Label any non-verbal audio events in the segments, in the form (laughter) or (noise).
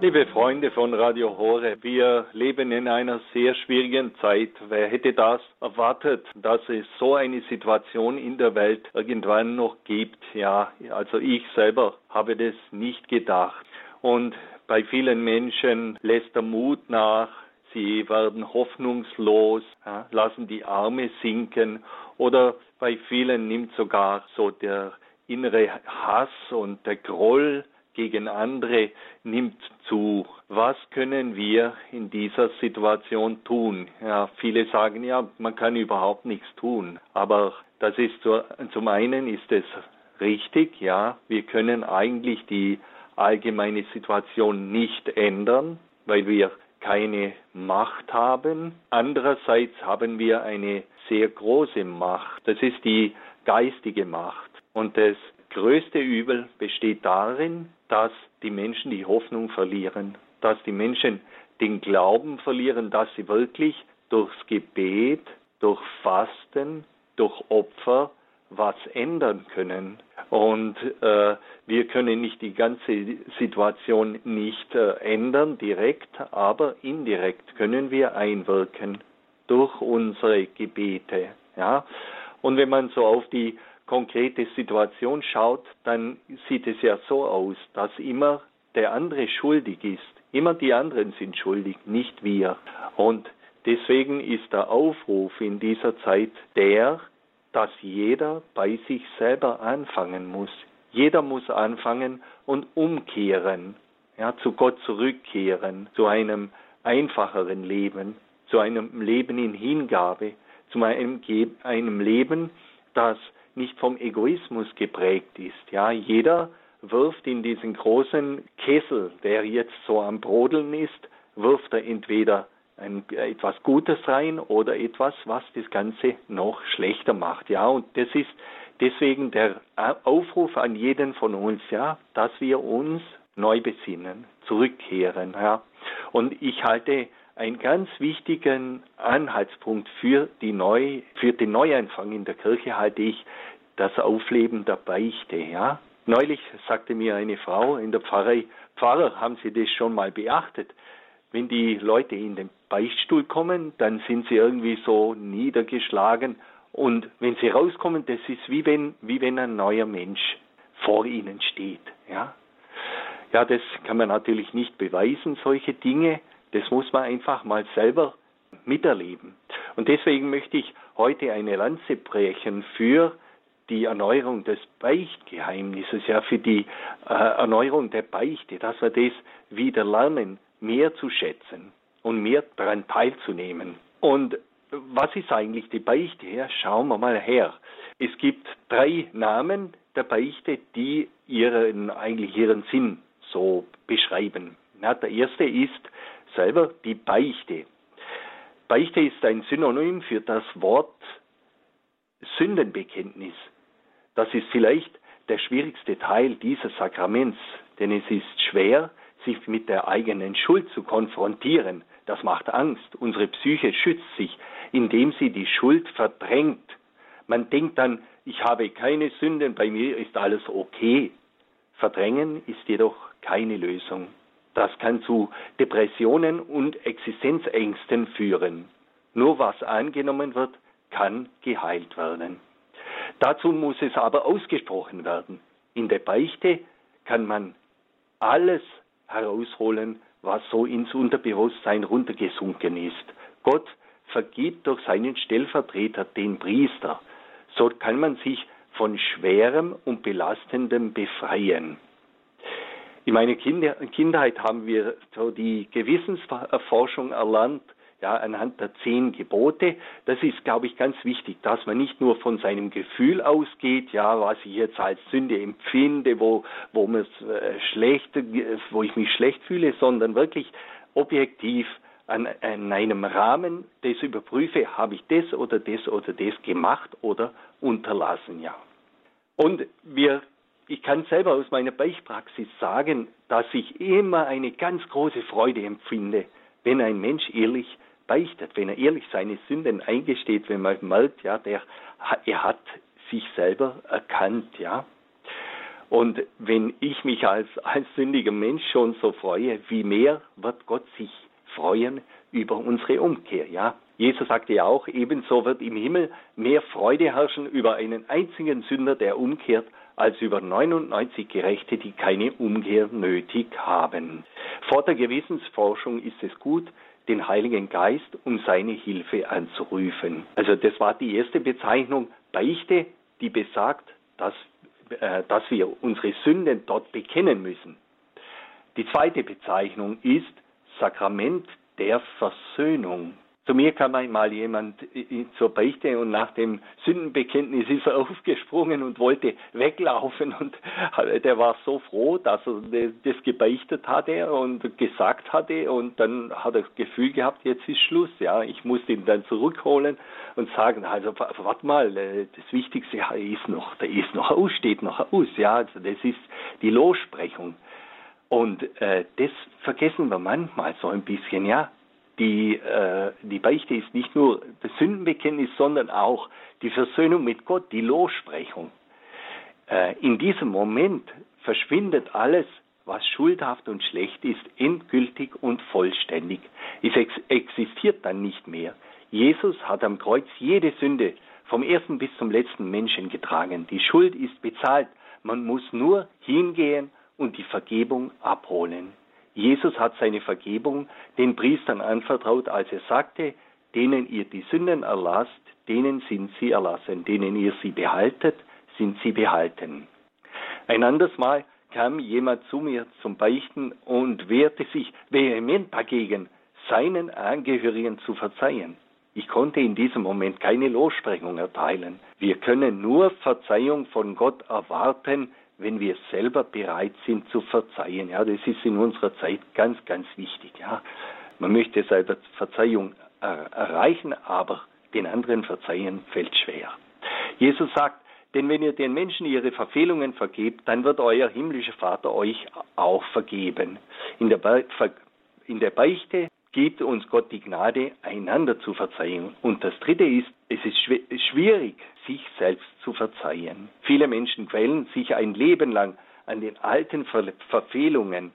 Liebe Freunde von Radio Hore, wir leben in einer sehr schwierigen Zeit. Wer hätte das erwartet, dass es so eine Situation in der Welt irgendwann noch gibt? Ja, also ich selber habe das nicht gedacht. Und bei vielen Menschen lässt der Mut nach, sie werden hoffnungslos, ja, lassen die Arme sinken oder bei vielen nimmt sogar so der innere Hass und der Groll gegen andere nimmt zu. Was können wir in dieser Situation tun? Ja, viele sagen ja, man kann überhaupt nichts tun. Aber das ist so, zum einen ist es richtig, ja, wir können eigentlich die allgemeine Situation nicht ändern, weil wir keine Macht haben. Andererseits haben wir eine sehr große Macht. Das ist die geistige Macht. Und das größte Übel besteht darin, dass die Menschen die Hoffnung verlieren, dass die Menschen den Glauben verlieren, dass sie wirklich durchs Gebet, durch Fasten, durch Opfer was ändern können. Und äh, wir können nicht die ganze Situation nicht äh, ändern direkt, aber indirekt können wir einwirken durch unsere Gebete. Ja? Und wenn man so auf die konkrete Situation schaut, dann sieht es ja so aus, dass immer der andere schuldig ist. Immer die anderen sind schuldig, nicht wir. Und deswegen ist der Aufruf in dieser Zeit der, dass jeder bei sich selber anfangen muss. Jeder muss anfangen und umkehren, ja, zu Gott zurückkehren, zu einem einfacheren Leben, zu einem Leben in Hingabe, zu einem, einem Leben, das nicht vom Egoismus geprägt ist. Ja, jeder wirft in diesen großen Kessel, der jetzt so am Brodeln ist, wirft er entweder ein, etwas Gutes rein oder etwas, was das Ganze noch schlechter macht. Ja, und das ist deswegen der Aufruf an jeden von uns, ja, dass wir uns neu besinnen, zurückkehren. Ja. Und ich halte einen ganz wichtigen Anhaltspunkt für, die Neu, für den Neuanfang in der Kirche halte ich das Aufleben der Beichte. Ja? Neulich sagte mir eine Frau in der Pfarrei, Pfarrer, haben Sie das schon mal beachtet? Wenn die Leute in den Beichtstuhl kommen, dann sind sie irgendwie so niedergeschlagen und wenn sie rauskommen, das ist wie wenn, wie wenn ein neuer Mensch vor ihnen steht. Ja? ja, das kann man natürlich nicht beweisen, solche Dinge, das muss man einfach mal selber miterleben. Und deswegen möchte ich heute eine Lanze brechen für die Erneuerung des Beichtgeheimnisses, ja, für die äh, Erneuerung der Beichte, dass wir das wieder lernen, mehr zu schätzen und mehr daran teilzunehmen. Und was ist eigentlich die Beichte? Ja, schauen wir mal her. Es gibt drei Namen der Beichte, die ihren, eigentlich ihren Sinn so beschreiben. Na, der erste ist selber die Beichte. Beichte ist ein Synonym für das Wort Sündenbekenntnis. Das ist vielleicht der schwierigste Teil dieses Sakraments, denn es ist schwer, sich mit der eigenen Schuld zu konfrontieren. Das macht Angst. Unsere Psyche schützt sich, indem sie die Schuld verdrängt. Man denkt dann, ich habe keine Sünden, bei mir ist alles okay. Verdrängen ist jedoch keine Lösung. Das kann zu Depressionen und Existenzängsten führen. Nur was angenommen wird, kann geheilt werden. Dazu muss es aber ausgesprochen werden. In der Beichte kann man alles herausholen, was so ins Unterbewusstsein runtergesunken ist. Gott vergibt durch seinen Stellvertreter, den Priester. So kann man sich von Schwerem und Belastendem befreien. In meiner Kindheit haben wir so die Gewissenserforschung erlernt, ja, anhand der zehn Gebote. Das ist, glaube ich, ganz wichtig, dass man nicht nur von seinem Gefühl ausgeht, ja, was ich jetzt als Sünde empfinde, wo, wo, äh, schlecht, wo ich mich schlecht fühle, sondern wirklich objektiv an, an einem Rahmen das überprüfe, habe ich das oder das oder das gemacht oder unterlassen, ja. Und wir ich kann selber aus meiner Beichtpraxis sagen, dass ich immer eine ganz große Freude empfinde, wenn ein Mensch ehrlich beichtet, wenn er ehrlich seine Sünden eingesteht, wenn man merkt, ja, der, er hat sich selber erkannt, ja. Und wenn ich mich als, als sündiger Mensch schon so freue, wie mehr wird Gott sich freuen über unsere Umkehr, ja? Jesus sagte ja auch, ebenso wird im Himmel mehr Freude herrschen über einen einzigen Sünder, der umkehrt, als über 99 Gerechte, die keine Umkehr nötig haben. Vor der Gewissensforschung ist es gut, den Heiligen Geist um seine Hilfe anzurufen. Also das war die erste Bezeichnung Beichte, die besagt, dass, äh, dass wir unsere Sünden dort bekennen müssen. Die zweite Bezeichnung ist Sakrament der Versöhnung. Zu mir kam einmal jemand zur Beichte und nach dem Sündenbekenntnis ist er (laughs) aufgesprungen und wollte weglaufen und (laughs) der war so froh, dass er das gebeichtet hatte und gesagt hatte und dann hat er das Gefühl gehabt, jetzt ist Schluss, ja, ich musste ihn dann zurückholen und sagen, also warte mal, äh, das Wichtigste ist noch, da ist noch aus, steht noch aus, ja, also das ist die Lossprechung. Und äh, das vergessen wir manchmal so ein bisschen, ja die, äh, die Beichte ist nicht nur das Sündenbekenntnis, sondern auch die Versöhnung mit Gott, die Lossprechung. Äh, in diesem Moment verschwindet alles, was schuldhaft und schlecht ist, endgültig und vollständig. Es ex existiert dann nicht mehr. Jesus hat am Kreuz jede Sünde vom ersten bis zum letzten Menschen getragen. Die Schuld ist bezahlt. Man muss nur hingehen und die Vergebung abholen. Jesus hat seine Vergebung den Priestern anvertraut, als er sagte, denen ihr die Sünden erlasst, denen sind sie erlassen, denen ihr sie behaltet, sind sie behalten. Ein anderes Mal kam jemand zu mir zum Beichten und wehrte sich vehement dagegen, seinen Angehörigen zu verzeihen. Ich konnte in diesem Moment keine Lossprechung erteilen. Wir können nur Verzeihung von Gott erwarten, wenn wir selber bereit sind zu verzeihen. Ja, das ist in unserer Zeit ganz, ganz wichtig. Ja, man möchte selber Verzeihung er erreichen, aber den anderen verzeihen fällt schwer. Jesus sagt, denn wenn ihr den Menschen ihre Verfehlungen vergebt, dann wird euer himmlischer Vater euch auch vergeben. In der, Be in der Beichte gibt uns Gott die Gnade, einander zu verzeihen. Und das Dritte ist, es ist schwierig, sich selbst zu verzeihen. Viele Menschen quälen sich ein Leben lang an den alten Ver Verfehlungen,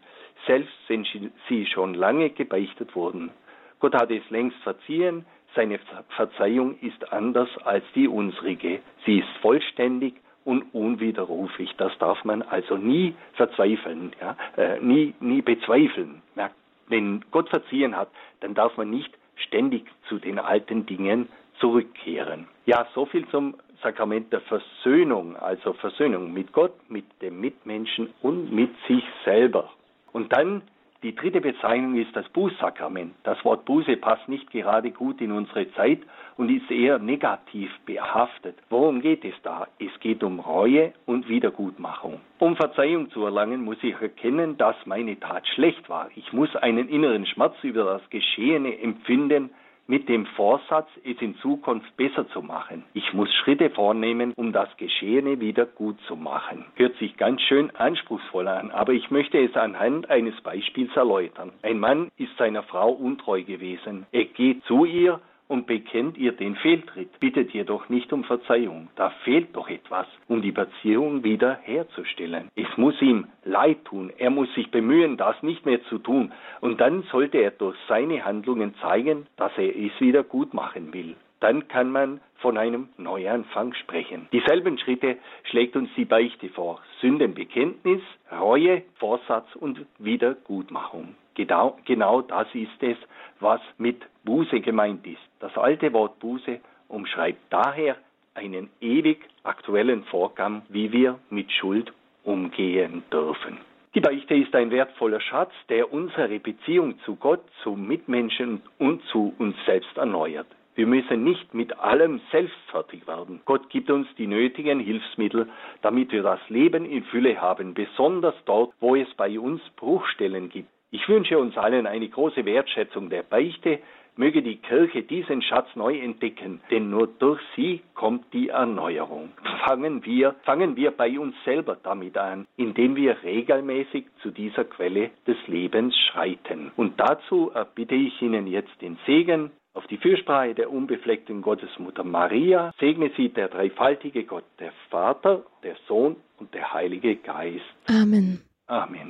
selbst wenn sie schon lange gebeichtet wurden. Gott hat es längst verziehen, seine Verzeihung ist anders als die unsrige. Sie ist vollständig und unwiderruflich. Das darf man also nie verzweifeln, ja? äh, nie, nie bezweifeln. Merkt wenn Gott verziehen hat, dann darf man nicht ständig zu den alten Dingen zurückkehren. Ja, so viel zum Sakrament der Versöhnung, also Versöhnung mit Gott, mit dem Mitmenschen und mit sich selber. Und dann die dritte Bezeichnung ist das Bußsakrament. Das Wort Buße passt nicht gerade gut in unsere Zeit und ist eher negativ behaftet. Worum geht es da? Es geht um Reue und Wiedergutmachung. Um Verzeihung zu erlangen, muss ich erkennen, dass meine Tat schlecht war. Ich muss einen inneren Schmerz über das Geschehene empfinden, mit dem Vorsatz, es in Zukunft besser zu machen. Ich muss Schritte vornehmen, um das Geschehene wieder gut zu machen. Hört sich ganz schön anspruchsvoll an, aber ich möchte es anhand eines Beispiels erläutern. Ein Mann ist seiner Frau untreu gewesen. Er geht zu ihr und bekennt ihr den Fehltritt, bittet jedoch nicht um Verzeihung. Da fehlt doch etwas, um die Beziehung wieder herzustellen. Es muss ihm leid tun, er muss sich bemühen, das nicht mehr zu tun, und dann sollte er durch seine Handlungen zeigen, dass er es wieder gut machen will. Dann kann man von einem Neuanfang sprechen. Dieselben Schritte schlägt uns die Beichte vor. Sündenbekenntnis, Reue, Vorsatz und Wiedergutmachung. Genau, genau das ist es, was mit Buße gemeint ist. Das alte Wort Buße umschreibt daher einen ewig aktuellen Vorgang, wie wir mit Schuld umgehen dürfen. Die Beichte ist ein wertvoller Schatz, der unsere Beziehung zu Gott, zu Mitmenschen und zu uns selbst erneuert. Wir müssen nicht mit allem selbstfertig werden. Gott gibt uns die nötigen Hilfsmittel, damit wir das Leben in Fülle haben, besonders dort, wo es bei uns Bruchstellen gibt. Ich wünsche uns allen eine große Wertschätzung der Beichte, möge die Kirche diesen Schatz neu entdecken, denn nur durch sie kommt die Erneuerung. Fangen wir, fangen wir bei uns selber damit an, indem wir regelmäßig zu dieser Quelle des Lebens schreiten. Und dazu erbitte ich Ihnen jetzt den Segen auf die Fürsprache der unbefleckten Gottesmutter Maria segne sie der dreifaltige Gott, der Vater, der Sohn und der Heilige Geist. Amen. Amen.